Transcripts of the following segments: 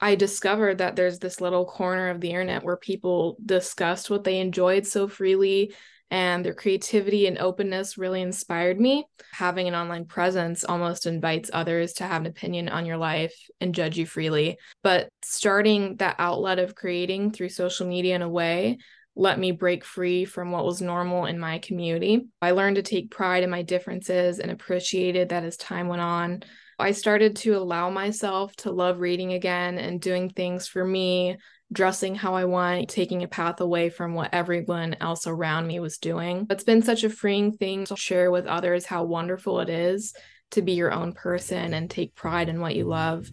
I discovered that there's this little corner of the internet where people discussed what they enjoyed so freely and their creativity and openness really inspired me. Having an online presence almost invites others to have an opinion on your life and judge you freely. But starting that outlet of creating through social media in a way let me break free from what was normal in my community. I learned to take pride in my differences and appreciated that as time went on. I started to allow myself to love reading again and doing things for me, dressing how I want, taking a path away from what everyone else around me was doing. It's been such a freeing thing to share with others how wonderful it is to be your own person and take pride in what you love.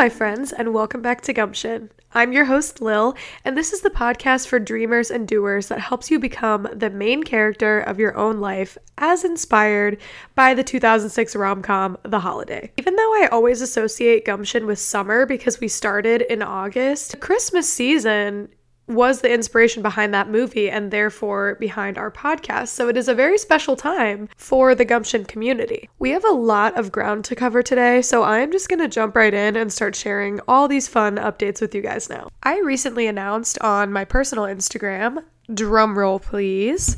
My friends, and welcome back to Gumption. I'm your host, Lil, and this is the podcast for dreamers and doers that helps you become the main character of your own life, as inspired by the 2006 rom com The Holiday. Even though I always associate Gumption with summer because we started in August, the Christmas season was the inspiration behind that movie and therefore behind our podcast. So it is a very special time for the Gumption community. We have a lot of ground to cover today, so I'm just going to jump right in and start sharing all these fun updates with you guys now. I recently announced on my personal Instagram, drumroll please,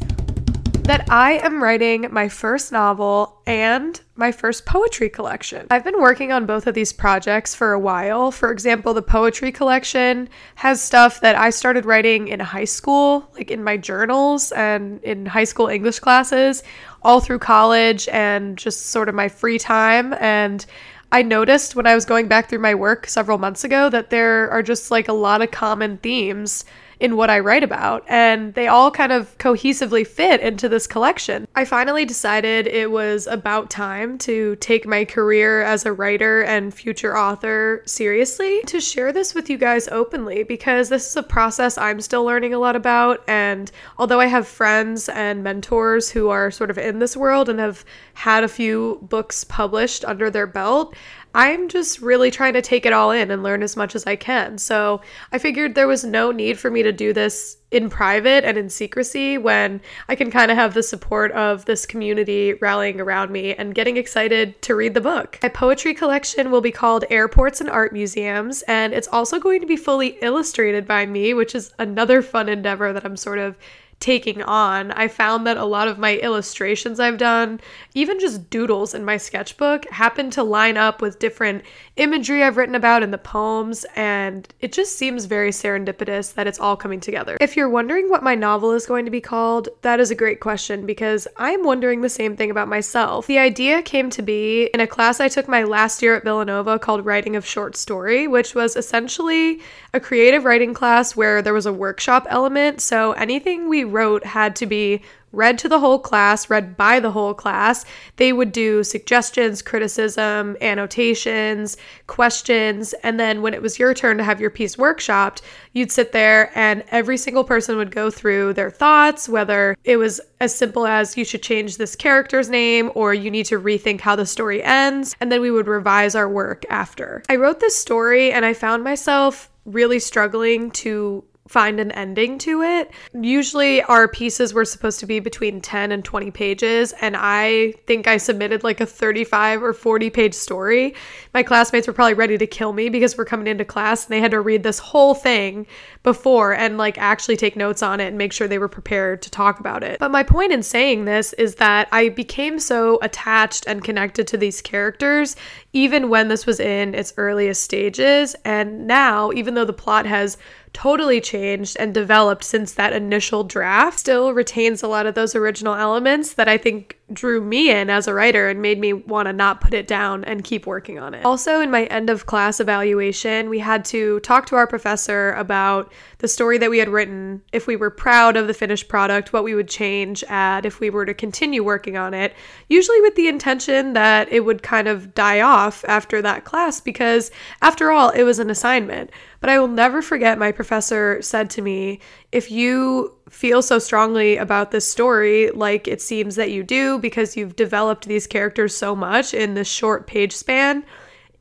that I am writing my first novel and my first poetry collection. I've been working on both of these projects for a while. For example, the poetry collection has stuff that I started writing in high school, like in my journals and in high school English classes, all through college and just sort of my free time. And I noticed when I was going back through my work several months ago that there are just like a lot of common themes in what I write about, and they all kind of cohesively fit into this collection. I finally decided it was about time to take my career as a writer and future author seriously to share this with you guys openly because this is a process I'm still learning a lot about. And although I have friends and mentors who are sort of in this world and have had a few books published under their belt, I'm just really trying to take it all in and learn as much as I can. So I figured there was no need for me to do this in private and in secrecy when I can kind of have the support of this community rallying around me and getting excited to read the book. My poetry collection will be called Airports and Art Museums, and it's also going to be fully illustrated by me, which is another fun endeavor that I'm sort of taking on, I found that a lot of my illustrations I've done, even just doodles in my sketchbook, happen to line up with different imagery I've written about in the poems, and it just seems very serendipitous that it's all coming together. If you're wondering what my novel is going to be called, that is a great question because I'm wondering the same thing about myself. The idea came to be in a class I took my last year at Villanova called Writing of Short Story, which was essentially a creative writing class where there was a workshop element. So anything we wrote had to be read to the whole class, read by the whole class. They would do suggestions, criticism, annotations, questions, and then when it was your turn to have your piece workshopped, you'd sit there and every single person would go through their thoughts, whether it was as simple as you should change this character's name or you need to rethink how the story ends, and then we would revise our work after. I wrote this story and I found myself really struggling to find an ending to it. Usually, our pieces were supposed to be between 10 and 20 pages, and I think I submitted like a 35 or 40 page story. My classmates were probably ready to kill me because we're coming into class and they had to read this whole thing before and like actually take notes on it and make sure they were prepared to talk about it. But my point in saying this is that I became so attached and connected to these characters even when this was in its earliest stages. And now, even though the plot has totally changed and developed since that initial draft, still retains a lot of those original elements that I think drew me in as a writer and made me want to not put it down and keep working on it. Also, in my end of class evaluation, we had to talk to our professor about the story that we had written, if we were proud of the finished product, what we would change, add if we were to continue working on it, usually with the intention that it would kind of die off after that class because, after all, it was an assignment. But I will never forget my professor said to me, if you feel so strongly about this story, like it seems that you do because you've developed these characters so much in this short page span,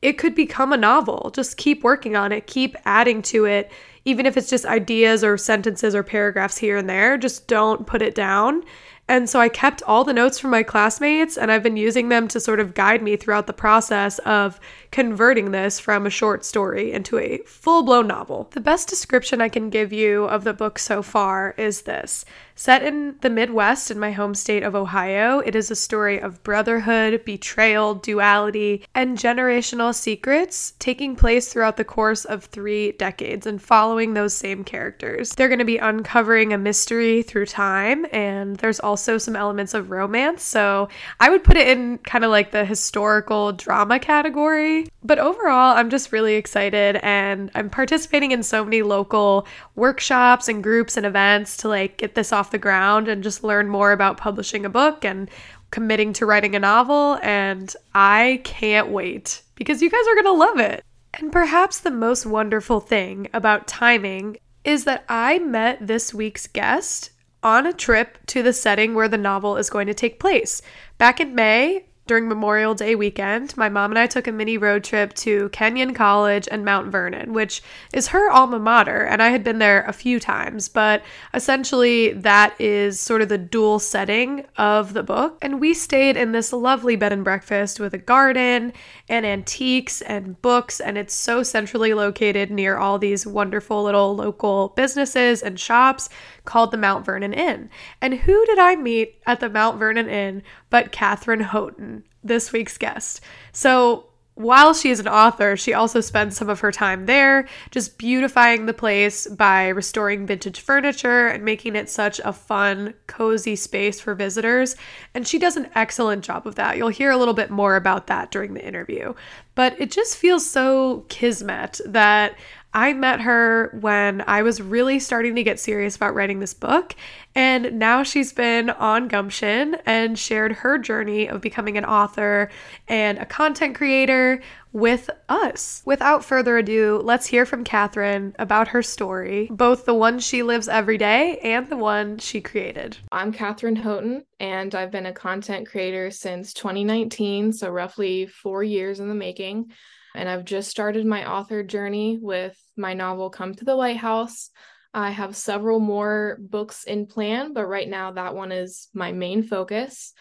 it could become a novel. Just keep working on it, keep adding to it, even if it's just ideas or sentences or paragraphs here and there. Just don't put it down and so I kept all the notes from my classmates and I've been using them to sort of guide me throughout the process of converting this from a short story into a full blown novel. The best description I can give you of the book so far is this Set in the Midwest in my home state of Ohio, it is a story of brotherhood, betrayal, duality, and generational secrets taking place throughout the course of three decades and following those same characters. They're going to be uncovering a mystery through time, and there's also some elements of romance. So I would put it in kind of like the historical drama category. But overall, I'm just really excited, and I'm participating in so many local workshops and groups and events to like get this off the ground and just learn more about publishing a book and committing to writing a novel. And I can't wait because you guys are going to love it. And perhaps the most wonderful thing about timing is that I met this week's guest on a trip to the setting where the novel is going to take place. Back in May, during Memorial Day weekend, my mom and I took a mini road trip to Kenyon College and Mount Vernon, which is her alma mater, and I had been there a few times, but essentially that is sort of the dual setting of the book. And we stayed in this lovely bed and breakfast with a garden and antiques and books, and it's so centrally located near all these wonderful little local businesses and shops called the Mount Vernon Inn. And who did I meet at the Mount Vernon Inn but Kathryn Houghton, this week's guest? So while she is an author, she also spends some of her time there, just beautifying the place by restoring vintage furniture and making it such a fun, cozy space for visitors. And she does an excellent job of that. You'll hear a little bit more about that during the interview. But it just feels so kismet that I met her when I was really starting to get serious about writing this book. And now she's been on Gumption and shared her journey of becoming an author and a content creator with us. Without further ado, let's hear from Kathryn about her story, both the one she lives every day and the one she created. I'm Kathryn Houghton, and I've been a content creator since 2019, so roughly four years in the making. And I've just started my author journey with my novel Come to the Lighthouse. I have several more books in plan, but right now that one is my main focus.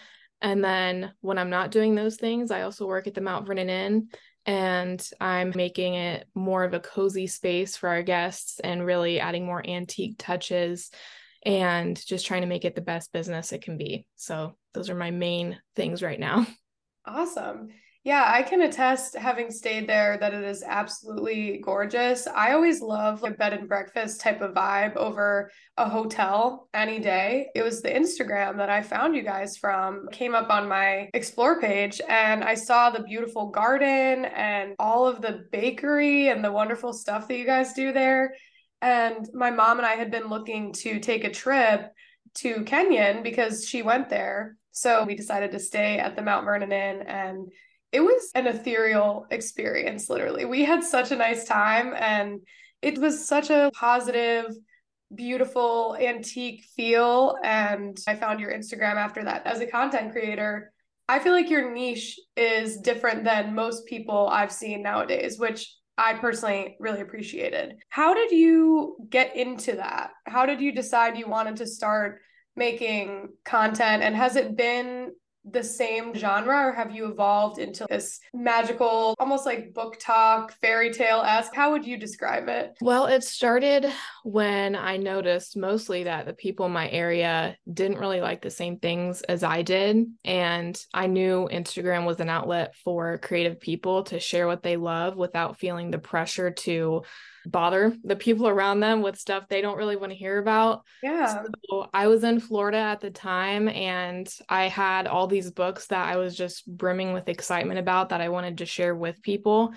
And then when I'm not doing those things, I also work at the Mount Vernon Inn and I'm making it more of a cozy space for our guests and really adding more antique touches and just trying to make it the best business it can be. So, those are my main things right now. Awesome. Yeah, I can attest, having stayed there, that it is absolutely gorgeous. I always love a bed and breakfast type of vibe over a hotel any day. It was the Instagram that I found you guys from, came up on my explore page, and I saw the beautiful garden and all of the bakery and the wonderful stuff that you guys do there. And my mom and I had been looking to take a trip to Kenyon because she went there. So we decided to stay at the Mount Vernon Inn and it was an ethereal experience, literally. We had such a nice time and it was such a positive, beautiful, antique feel. And I found your Instagram after that. As a content creator, I feel like your niche is different than most people I've seen nowadays, which I personally really appreciated. How did you get into that? How did you decide you wanted to start making content? And has it been the same genre or have you evolved into this magical almost like book talk, fairy tale esque how would you describe it? Well it started when i noticed mostly that the people in my area didn't really like the same things as i did and i knew instagram was an outlet for creative people to share what they love without feeling the pressure to bother the people around them with stuff they don't really want to hear about. Yeah. So I was in Florida at the time and I had all these books that I was just brimming with excitement about that I wanted to share with people.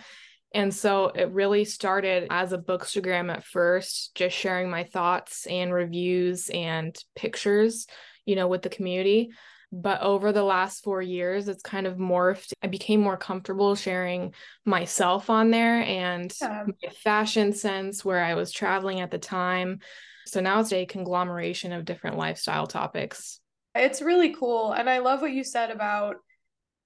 And so it really started as a bookstagram at first, just sharing my thoughts and reviews and pictures you know, with the community. But over the last four years, it's kind of morphed. I became more comfortable sharing myself on there and yeah. my fashion sense where I was traveling at the time. So now it's a conglomeration of different lifestyle topics. It's really cool. And I love what you said about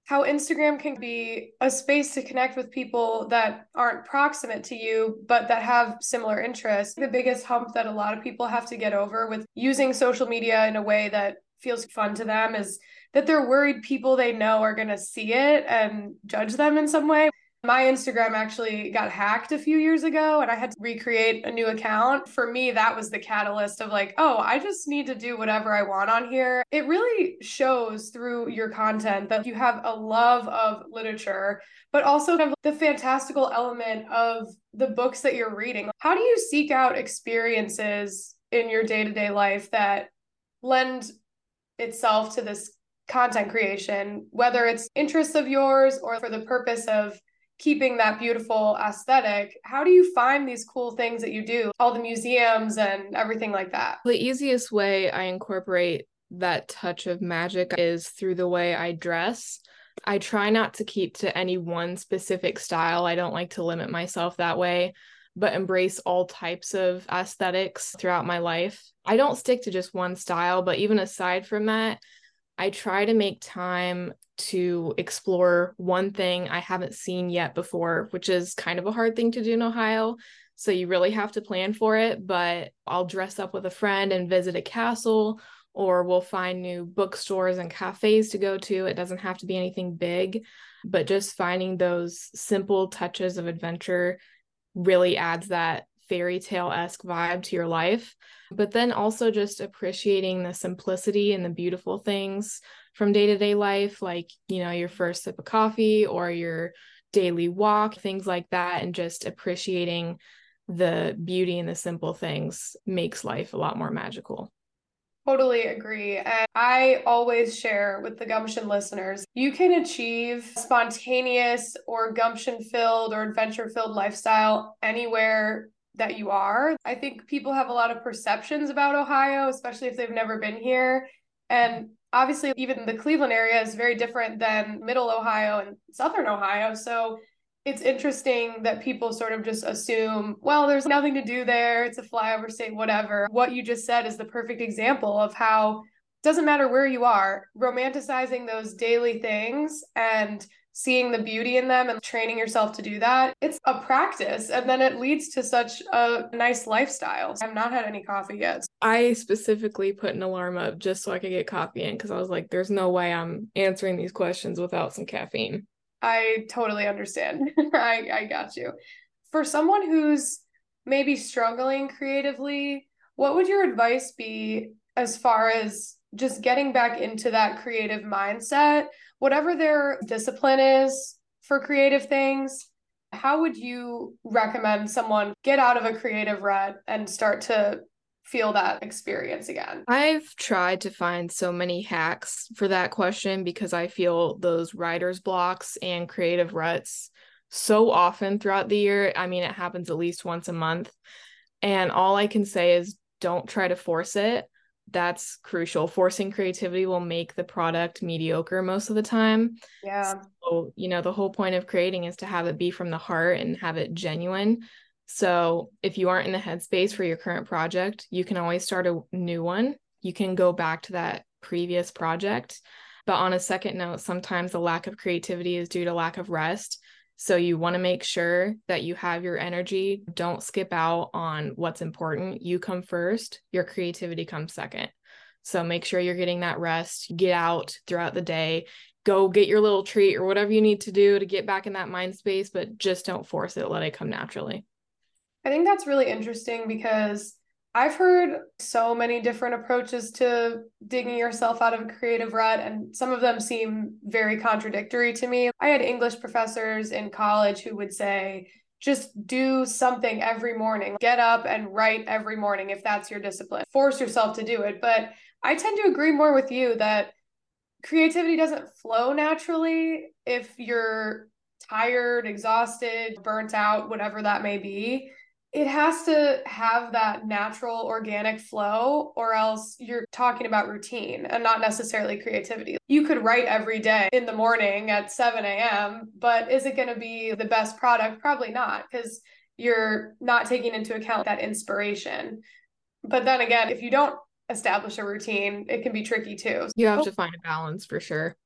how Instagram can be a space to connect with people that aren't proximate to you, but that have similar interests. The biggest hump that a lot of people have to get over with using social media in a way that feels fun to them is that they're worried people they know are going to see it and judge them in some way. My Instagram actually got hacked a few years ago and I had to recreate a new account. For me, that was the catalyst of like, oh, I just need to do whatever I want on here. It really shows through your content that you have a love of literature, but also have the fantastical element of the books that you're reading. How do you seek out experiences in your day to day life that lend itself to this content creation, whether it's interests of yours or for the purpose of keeping that beautiful aesthetic how do you find these cool things that you do? All the museums and everything like that. The easiest way i incorporate that touch of magic is through the way i dress. I try not to keep to any one specific style. I don't like to limit myself that way but embrace all types of aesthetics throughout my life i don't stick to just one style but even aside from that I try to make time to explore one thing I haven't seen yet before, which is kind of a hard thing to do in Ohio. So you really have to plan for it. But I'll dress up with a friend and visit a castle, or we'll find new bookstores and cafes to go to. It doesn't have to be anything big, but just finding those simple touches of adventure really adds that fairy tale esque vibe to your life. But then also just appreciating the simplicity and the beautiful things from day to day life, like, you know, your first sip of coffee or your daily walk, things like that, and just appreciating the beauty and the simple things makes life a lot more magical. Totally agree. And I always share with the gumption listeners you can achieve spontaneous or gumption filled or adventure filled lifestyle anywhere that you are. I think people have a lot of perceptions about Ohio, especially if they've never been here. And obviously, even the Cleveland area is very different than middle Ohio and southern Ohio. So it's interesting that people sort of just assume, well, there's nothing to do there. It's a flyover state, whatever. What you just said is the perfect example of how doesn't matter where you are, romanticizing those daily things and seeing the beauty in them and training yourself to do that, it's a practice. And then it leads to such a nice lifestyle. I've not had any coffee yet. I specifically put an alarm up just so I could get coffee in because I was like, there's no way I'm answering these questions without some caffeine. I totally understand. I, I got you. For someone who's maybe struggling creatively, what would your advice be as far as just getting back into that creative mindset? whatever their discipline is for creative things, how would you recommend someone get out of a creative rut and start to feel that experience again? I've tried to find so many hacks for that question because I feel those writer's blocks and creative ruts so often throughout the year. I mean, it happens at least once a month. And all I can say is don't try to force it that's crucial. Forcing creativity will make the product mediocre most of the time. Yeah. So, you know, the whole point of creating is to have it be from the heart and have it genuine. So, if you aren't in the headspace for your current project, you can always start a new one. You can go back to that previous project. But on a second note, sometimes the lack of creativity is due to lack of rest. So you want to make sure that you have your energy. Don't skip out on what's important. You come first, your creativity comes second. So make sure you're getting that rest. Get out throughout the day. Go get your little treat or whatever you need to do to get back in that mind space, but just don't force it. Let it come naturally. I think that's really interesting because I've heard so many different approaches to digging yourself out of a creative rut, and some of them seem very contradictory to me. I had English professors in college who would say, just do something every morning. Get up and write every morning if that's your discipline. Force yourself to do it. But I tend to agree more with you that creativity doesn't flow naturally if you're tired, exhausted, burnt out, whatever that may be it has to have that natural organic flow or else you're talking about routine and not necessarily creativity. You could write every day in the morning at 7 a.m but is it going to be the best product? Probably not because you're not taking into account that inspiration. But then again if you don't establish a routine it can be tricky too. You have to find a balance for sure.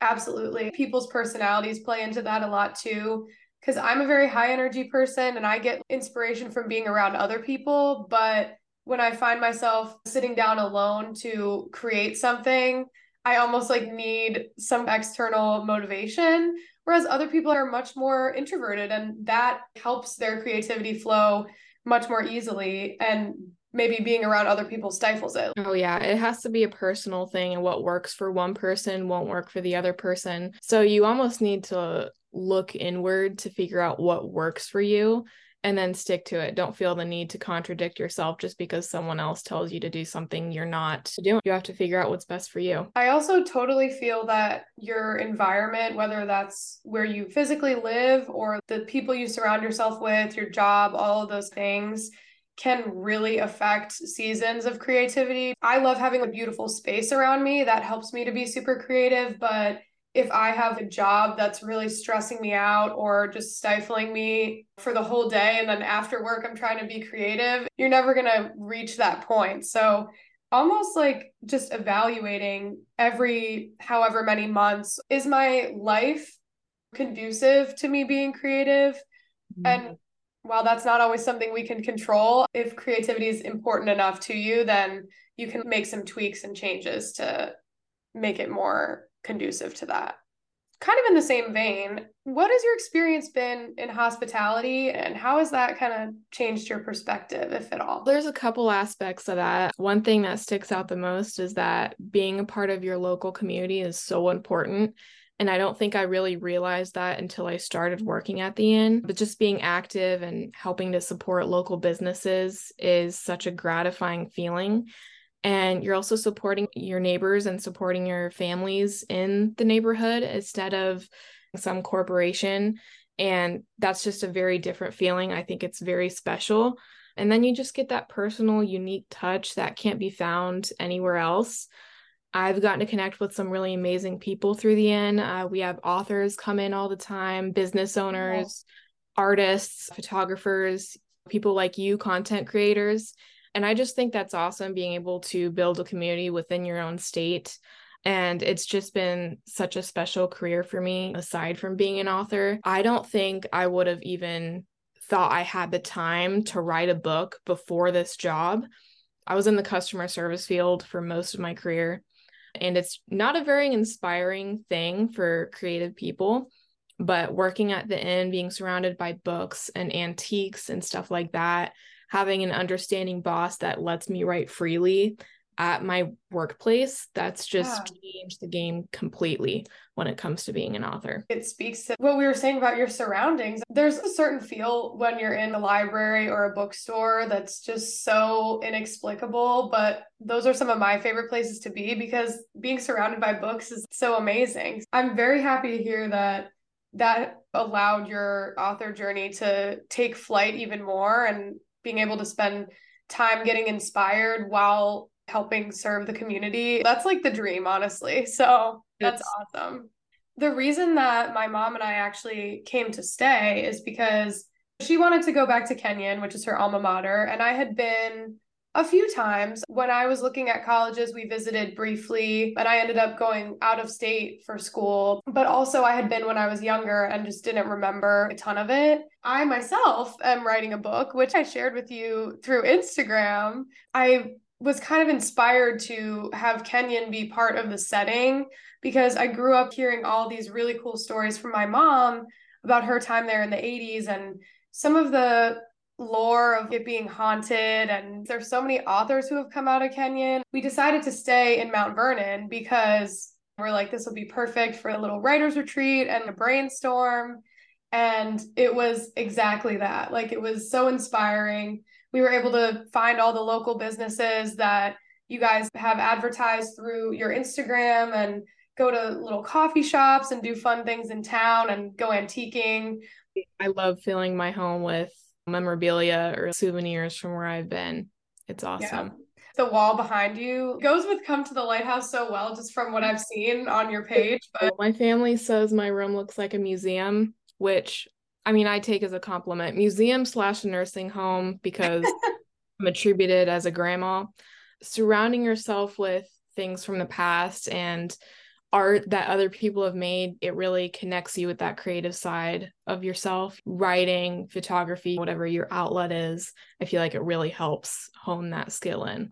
Absolutely. People's personalities play into that a lot too because I'm a very high energy person and I get inspiration from being around other people. But when I find myself sitting down alone to create something, I almost like need some external motivation. Whereas other people are much more introverted and that helps their creativity flow much more easily. And maybe being around other people stifles it. Oh, yeah. It has to be a personal thing, and what works for one person won't work for the other person. So you almost need to look inward to figure out what works for you and then stick to it. Don't feel the need to contradict yourself just because someone else tells you to do something you're not doing. You have to figure out what's best for you. I also totally feel that your environment, whether that's where you physically live or the people you surround yourself with, your job, all of those things, can really affect seasons of creativity. I love having a beautiful space around me that helps me to be super creative, but if I have a job that's really stressing me out or just stifling me for the whole day, and then after work, I'm trying to be creative, you're never going to reach that point. So, almost like just evaluating every however many months is my life conducive to me being creative? Mm-hmm. And while that's not always something we can control, if creativity is important enough to you, then you can make some tweaks and changes to make it more conducive to that. Kind of in the same vein, what has your experience been in hospitality and how has that kind of changed your perspective, if at all? There's a couple aspects of that. One thing that sticks out the most is that being a part of your local community is so important. And I don't think I really realized that until I started working at the inn. But just being active and helping to support local businesses is such a gratifying feeling and you're also supporting your neighbors and supporting your families in the neighborhood instead of some corporation. And that's just a very different feeling. I think it's very special. And then you just get that personal unique touch that can't be found anywhere else. I've gotten to connect with some really amazing people through the inn uh, we have authors come in all the time business owners artists photographers people like you content creators and I just think that's awesome being able to build a community within your own state. And it's just been such a special career for me, aside from being an author. I don't think I would have even thought I had the time to write a book before this job. I was in the customer service field for most of my career, and it's not a very inspiring thing for creative people. But working at the inn, being surrounded by books and antiques and stuff like that, having an understanding boss that lets me write freely at my workplace that's just yeah. changed the game completely when it comes to being an author. It speaks to what we were saying about your surroundings. There's a certain feel when you're in a library or a bookstore that's just so inexplicable but those are some of my favorite places to be because being surrounded by books is so amazing. I'm very happy to hear that that allowed your author journey to take flight even more and being able to spend time getting inspired while helping serve the community. That's like the dream, honestly. So that's it's... awesome. The reason that my mom and I actually came to stay is because she wanted to go back to Kenyon, which is her alma mater, and I had been a few times. When I was looking at colleges, we visited briefly, and I ended up going out of state for school. But also, I had been when I was younger and just didn't remember a ton of it. I myself am writing a book, which I shared with you through Instagram. I was kind of inspired to have Kenyon be part of the setting because I grew up hearing all these really cool stories from my mom about her time there in the 80s and some of the lore of it being haunted and there's so many authors who have come out of Kenyon. We decided to stay in Mount Vernon because we're like this will be perfect for a little writers retreat and a brainstorm and it was exactly that. Like it was so inspiring. We were able to find all the local businesses that you guys have advertised through your Instagram and go to little coffee shops and do fun things in town and go antiquing. I love filling my home with memorabilia or souvenirs from where I've been. It's awesome. Yeah. The wall behind you goes with Come to the Lighthouse so well, just from what I've seen on your page. But my family says my room looks like a museum, which I mean, I take as a compliment. Museum slash nursing home because I'm attributed as a grandma. Surrounding yourself with things from the past and art that other people have made, it really connects you with that creative side of yourself. Writing, photography, whatever your outlet is, I feel like it really helps hone that skill in.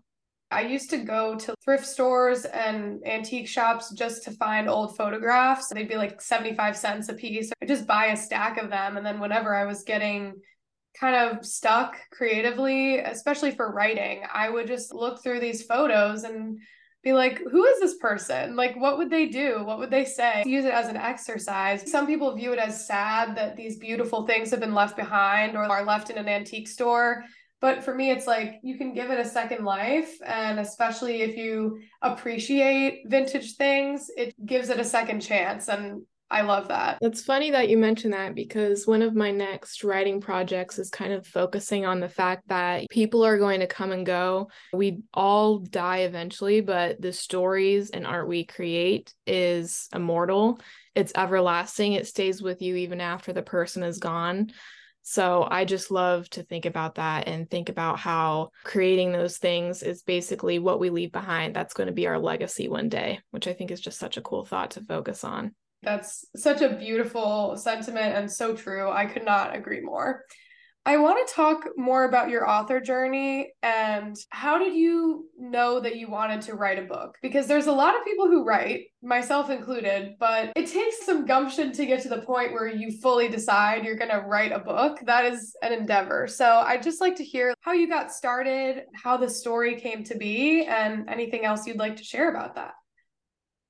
I used to go to thrift stores and antique shops just to find old photographs. They'd be like 75 cents a piece. I'd just buy a stack of them. And then whenever I was getting kind of stuck creatively, especially for writing, I would just look through these photos and be like, who is this person? Like, what would they do? What would they say? Use it as an exercise. Some people view it as sad that these beautiful things have been left behind or are left in an antique store. But for me, it's like you can give it a second life. And especially if you appreciate vintage things, it gives it a second chance. And I love that. It's funny that you mention that because one of my next writing projects is kind of focusing on the fact that people are going to come and go. We all die eventually, but the stories and art we create is immortal. It's everlasting. It stays with you even after the person is gone. So I just love to think about that and think about how creating those things is basically what we leave behind. That's going to be our legacy one day, which I think is just such a cool thought to focus on. That's such a beautiful sentiment and so true. I could not agree more. I want to talk more about your author journey and how did you know that you wanted to write a book? Because there's a lot of people who write, myself included, but it takes some gumption to get to the point where you fully decide you're going to write a book. That is an endeavor. So I'd just like to hear how you got started, how the story came to be, and anything else you'd like to share about that.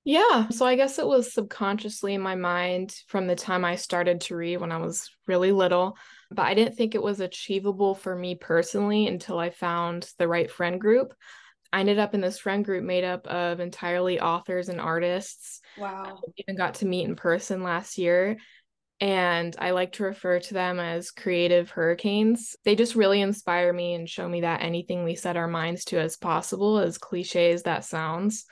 Yeah. So I guess it was subconsciously in my mind from the time I started to read when I was really little, but I didn't think it was achievable for me personally until I found the right friend group. I ended up in this friend group made up of entirely authors and artists. Wow. I even got to meet in person last year. And I like to refer to them as creative hurricanes. They just really inspire me and show me that anything we set our minds to as possible, as cliche as that sounds.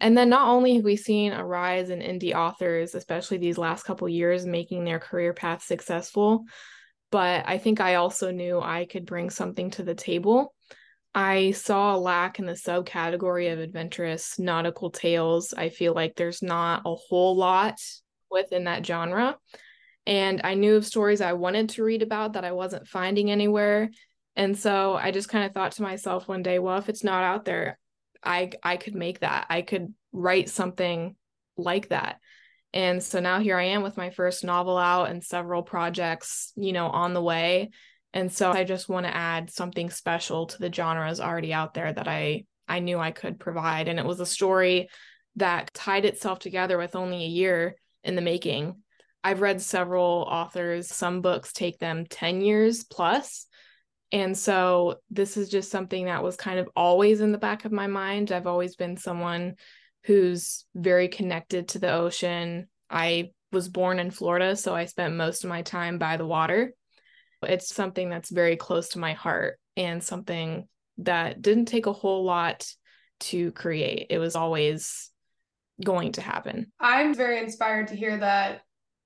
And then not only have we seen a rise in indie authors, especially these last couple years, making their career path successful, but I think I also knew I could bring something to the table. I saw a lack in the subcategory of adventurous nautical tales. I feel like there's not a whole lot within that genre. And I knew of stories I wanted to read about that I wasn't finding anywhere. And so I just kind of thought to myself one day, well, if it's not out there, I I could make that. I could write something like that. And so now here I am with my first novel out and several projects, you know, on the way. And so I just want to add something special to the genres already out there that I I knew I could provide. And it was a story that tied itself together with only a year in the making. I've read several authors, some books take them 10 years plus. And so this is just something that was kind of always in the back of my mind. I've always been someone who's very connected to the ocean. I was born in Florida, so I spent most of my time by the water. It's something that's very close to my heart and something that didn't take a whole lot to create. It was always going to happen. I'm very inspired to hear that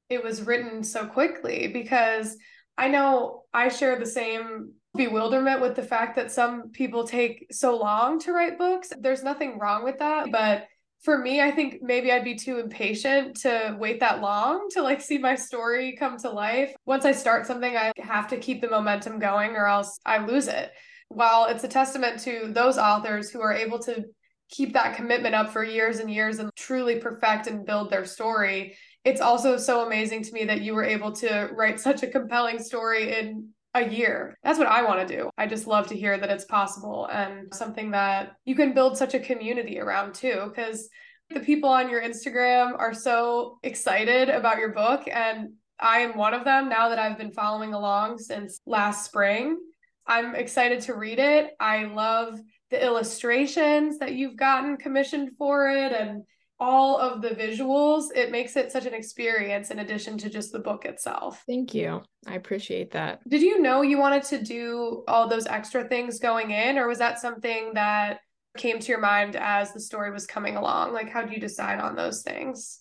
it was written so quickly because I know I share the same bewilderment with the fact that some people take so long to write books. There's nothing wrong with that, but for me, I think maybe I'd be too impatient to wait that long to like see my story come to life. Once I start something, I have to keep the momentum going or else I lose it. While it's a testament to those authors who are able to keep that commitment up for years and years and truly perfect and build their story, it's also so amazing to me that you were able to write such a compelling story in a year. That's what I want to do. I just love to hear that it's possible and something that you can build such a community around too, because the people on your Instagram are so excited about your book. And I am one of them now that I've been following along since last spring. I'm excited to read it. I love the illustrations that you've gotten commissioned for it and all of the visuals, it makes it such an experience in addition to just the book itself. Thank you. I appreciate that. Did you know you wanted to do all those extra things going in, or was that something that came to your mind as the story was coming along? Like, how do you decide on those things?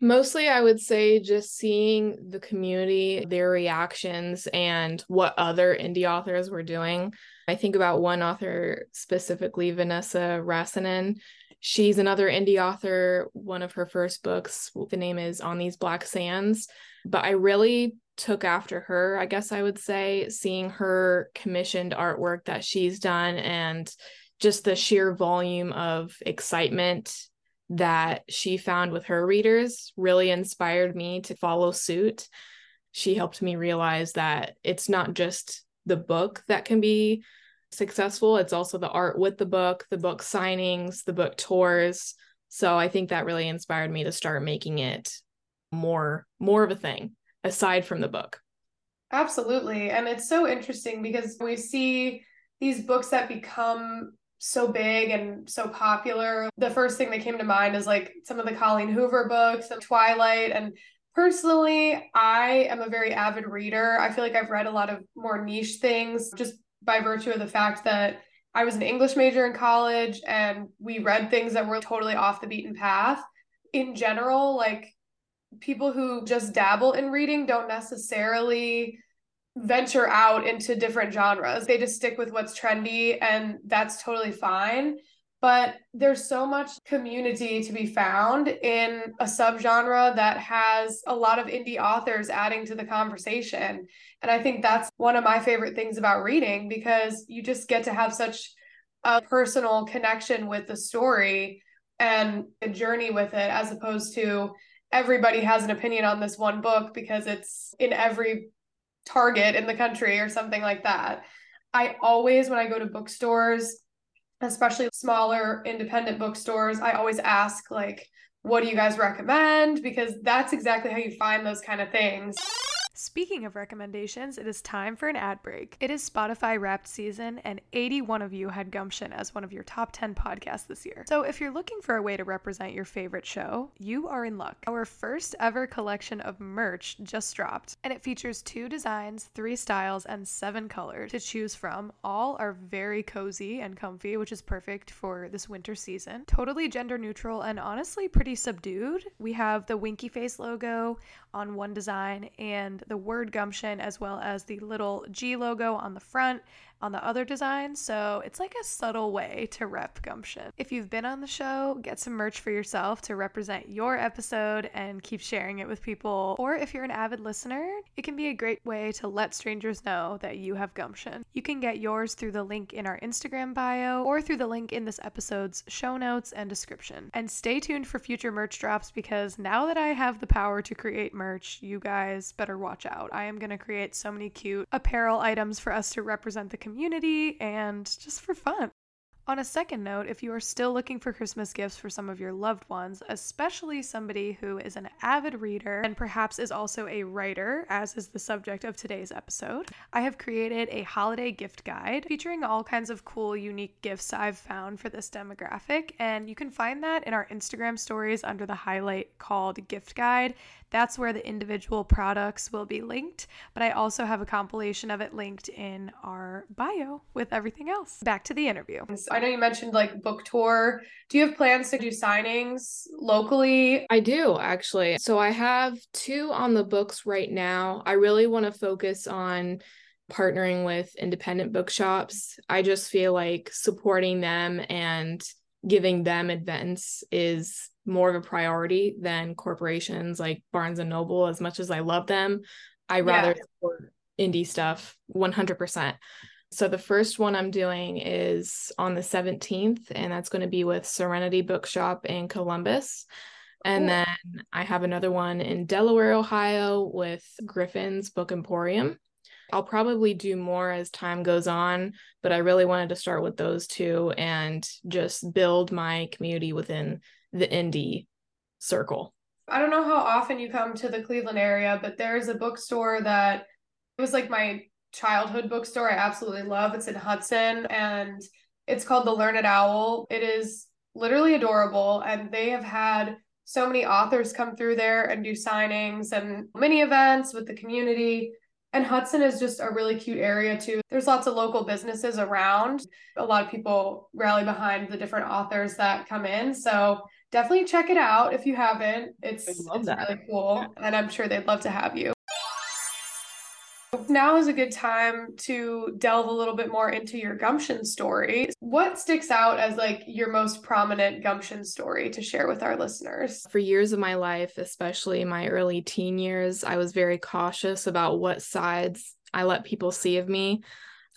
Mostly, I would say just seeing the community, their reactions, and what other indie authors were doing. I think about one author specifically, Vanessa Rasanen. She's another indie author. One of her first books, the name is On These Black Sands. But I really took after her, I guess I would say, seeing her commissioned artwork that she's done and just the sheer volume of excitement that she found with her readers really inspired me to follow suit. She helped me realize that it's not just the book that can be successful, it's also the art with the book, the book signings, the book tours. So I think that really inspired me to start making it more more of a thing aside from the book. Absolutely. And it's so interesting because we see these books that become so big and so popular. The first thing that came to mind is like some of the Colleen Hoover books and Twilight. And personally, I am a very avid reader. I feel like I've read a lot of more niche things just by virtue of the fact that I was an English major in college and we read things that were totally off the beaten path. In general, like people who just dabble in reading don't necessarily venture out into different genres. They just stick with what's trendy, and that's totally fine. But there's so much community to be found in a subgenre that has a lot of indie authors adding to the conversation. And I think that's one of my favorite things about reading because you just get to have such a personal connection with the story and a journey with it as opposed to everybody has an opinion on this one book because it's in every Target in the country or something like that. I always, when I go to bookstores, especially smaller independent bookstores, I always ask, like, what do you guys recommend? Because that's exactly how you find those kind of things. Speaking of recommendations, it is time for an ad break. It is Spotify wrapped season, and 81 of you had Gumption as one of your top 10 podcasts this year. So if you're looking for a way to represent your favorite show, you are in luck. Our first ever collection of merch just dropped, and it features two designs, three styles, and seven colors to choose from. All are very cozy and comfy, which is perfect for this winter season. Totally gender neutral and honestly pretty subdued. We have the winky face logo on one design and the word gumption as well as the little G logo on the front on the other design, so it's like a subtle way to rep gumption. If you've been on the show, get some merch for yourself to represent your episode and keep sharing it with people. Or if you're an avid listener, it can be a great way to let strangers know that you have gumption. You can get yours through the link in our Instagram bio or through the link in this episode's show notes and description. And stay tuned for future merch drops because now that I have the power to create merch, you guys better watch out. I am going to create so many cute apparel items for us to represent the community and just for fun. On a second note, if you are still looking for Christmas gifts for some of your loved ones, especially somebody who is an avid reader and perhaps is also a writer, as is the subject of today's episode, I have created a holiday gift guide featuring all kinds of cool, unique gifts I've found for this demographic. And you can find that in our Instagram stories under the highlight called Gift Guide. That's where the individual products will be linked, but I also have a compilation of it linked in our bio with everything else. Back to the interview. I know you mentioned like book tour. Do you have plans to do signings locally? I do actually. So I have two on the books right now. I really want to focus on partnering with independent bookshops. I just feel like supporting them and giving them events is more of a priority than corporations like Barnes and Noble as much as I love them. I rather yeah. support indie stuff 100%. So the first one I'm doing is on the 17th and that's going to be with Serenity Bookshop in Columbus. And cool. then I have another one in Delaware, Ohio with Griffeys Book Emporium. I'll probably do more as time goes on, but I really wanted to start with those two and just build my community within the indie circle. I don't know how often you come to the Cleveland area, but there's a bookstore that it was like my childhood bookstore I absolutely love. It's in Hudson and it's called the Learned Owl. It is literally adorable. And they have had so many authors come through there and do signings and mini events with the community. And Hudson is just a really cute area too. There's lots of local businesses around. A lot of people rally behind the different authors that come in. So definitely check it out if you haven't. It's, it's really cool. And I'm sure they'd love to have you. Now is a good time to delve a little bit more into your gumption story. What sticks out as like your most prominent gumption story to share with our listeners? For years of my life, especially my early teen years, I was very cautious about what sides I let people see of me.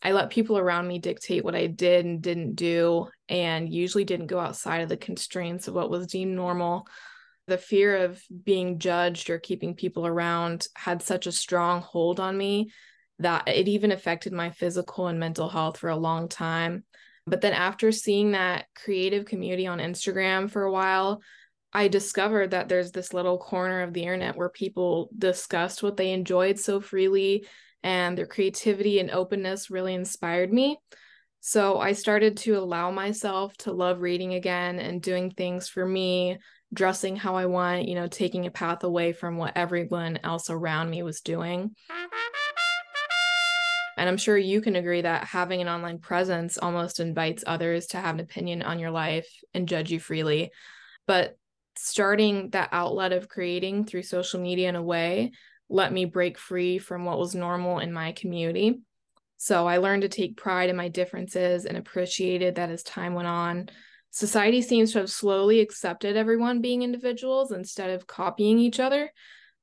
I let people around me dictate what I did and didn't do, and usually didn't go outside of the constraints of what was deemed normal the fear of being judged or keeping people around had such a strong hold on me that it even affected my physical and mental health for a long time. But then after seeing that creative community on Instagram for a while, I discovered that there's this little corner of the internet where people discussed what they enjoyed so freely, and their creativity and openness really inspired me. So I started to allow myself to love reading again and doing things for me dressing how I want, you know, taking a path away from what everyone else around me was doing. And I'm sure you can agree that having an online presence almost invites others to have an opinion on your life and judge you freely. But starting that outlet of creating through social media in a way let me break free from what was normal in my community. So I learned to take pride in my differences and appreciated that as time went on, society seems to have slowly accepted everyone being individuals instead of copying each other.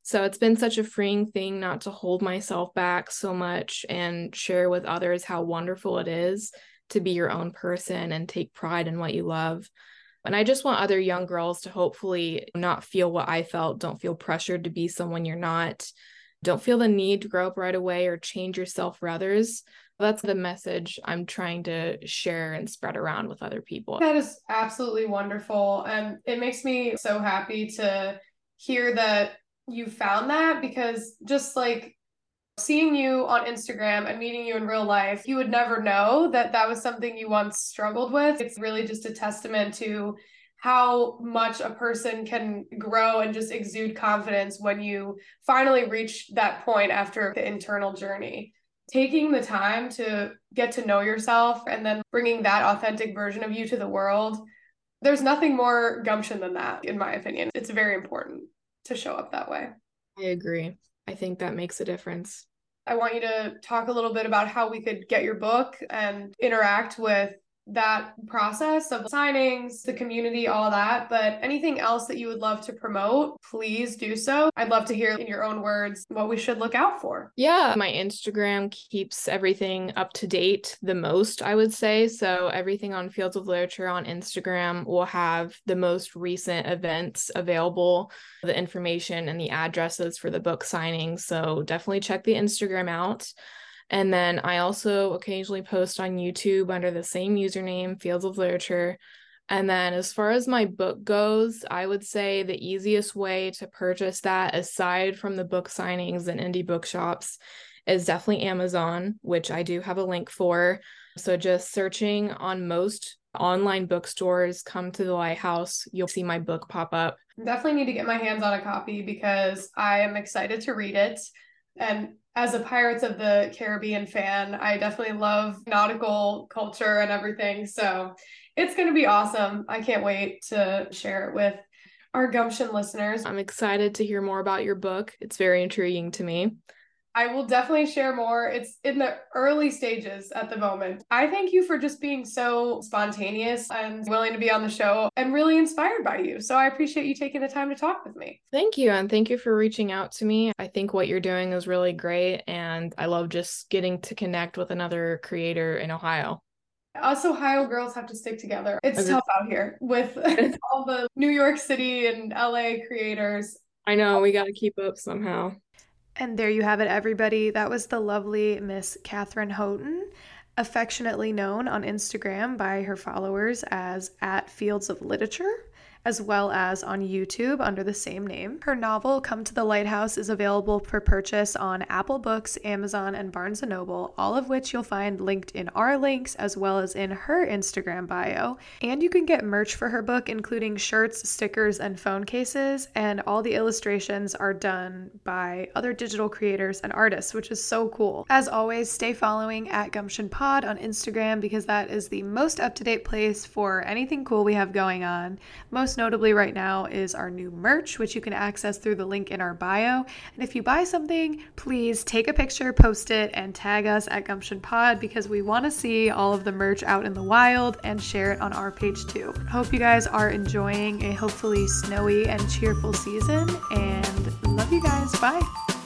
So it's been such a freeing thing not to hold myself back so much and share with others how wonderful it is to be your own person and take pride in what you love. And I just want other young girls to hopefully not feel what I felt, don't feel pressured to be someone you're not. Don't feel the need to grow up right away or change yourself for others that's the message I'm trying to share and spread around with other people. That is absolutely wonderful. And it makes me so happy to hear that you found that because just like seeing you on Instagram and meeting you in real life, you would never know that that was something you once struggled with. It's really just a testament to how much a person can grow and just exude confidence when you finally reach that point after the internal journey taking the time to get to know yourself and then bringing that authentic version of you to the world there's nothing more gumption than that in my opinion. It's very important to show up that way. I agree. I think that makes a difference. I want you to talk a little bit about how we could get your book and interact with that process of signings, the community, all that. But anything else that you would love to promote, please do so. I'd love to hear in your own words what we should look out for. Yeah, my Instagram keeps everything up to date the most, I would say. So everything on Fields of Literature on Instagram will have the most recent events available, the information and the addresses for the book signings. So definitely check the Instagram out. And then I also occasionally post on YouTube under the same username, Fields of Literature. And then as far as my book goes, I would say the easiest way to purchase that, aside from the book signings and indie bookshops, is definitely Amazon, which I do have a link for. So just searching on most online bookstores, come to the lighthouse, you'll see my book pop up. Definitely need to get my hands on a copy because I am excited to read it. And as a Pirates of the Caribbean fan, I definitely love nautical culture and everything. So it's going to be awesome. I can't wait to share it with our Gumption listeners. I'm excited to hear more about your book. It's very intriguing to me. I will definitely share more. It's in the early stages at the moment. I thank you for just being so spontaneous and willing to be on the show and really inspired by you. So I appreciate you taking the time to talk with me. Thank you. And thank you for reaching out to me. I think what you're doing is really great. And I love just getting to connect with another creator in Ohio us Ohio girls have to stick together. It's okay. tough out here with all the New York City and LA creators. I know, oh. we got to keep up somehow. And there you have it, everybody. That was the lovely Miss Kathryn Houghton, affectionately known on Instagram by her followers as at Fields of Literature. As well as on YouTube under the same name. Her novel, Come to the Lighthouse, is available for purchase on Apple Books, Amazon, and Barnes & Noble, all of which you'll find linked in our links as well as in her Instagram bio. And you can get merch for her book, including shirts, stickers, and phone cases, and all the illustrations are done by other digital creators and artists, which is so cool. As always, stay following at Gumption Pod on Instagram because that is the most up to date place for anything cool we have going on. Most notably, right now, is our new merch, which you can access through the link in our bio. And if you buy something, please take a picture, post it, and tag us at Gumption Pod because we want to see all of the merch out in the wild and share it on our page too. Hope you guys are enjoying a hopefully snowy and cheerful season and love you guys. Bye.